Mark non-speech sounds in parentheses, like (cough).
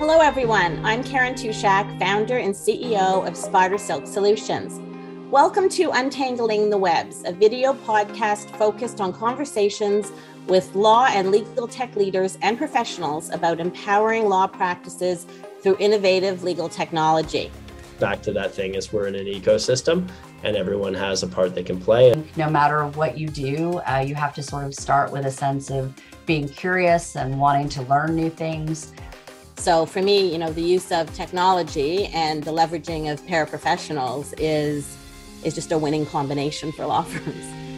Hello, everyone. I'm Karen Tuschak, founder and CEO of Spider Silk Solutions. Welcome to Untangling the Webs, a video podcast focused on conversations with law and legal tech leaders and professionals about empowering law practices through innovative legal technology. Back to that thing is we're in an ecosystem and everyone has a part they can play. No matter what you do, uh, you have to sort of start with a sense of being curious and wanting to learn new things. So for me, you know, the use of technology and the leveraging of paraprofessionals is is just a winning combination for law (laughs) firms.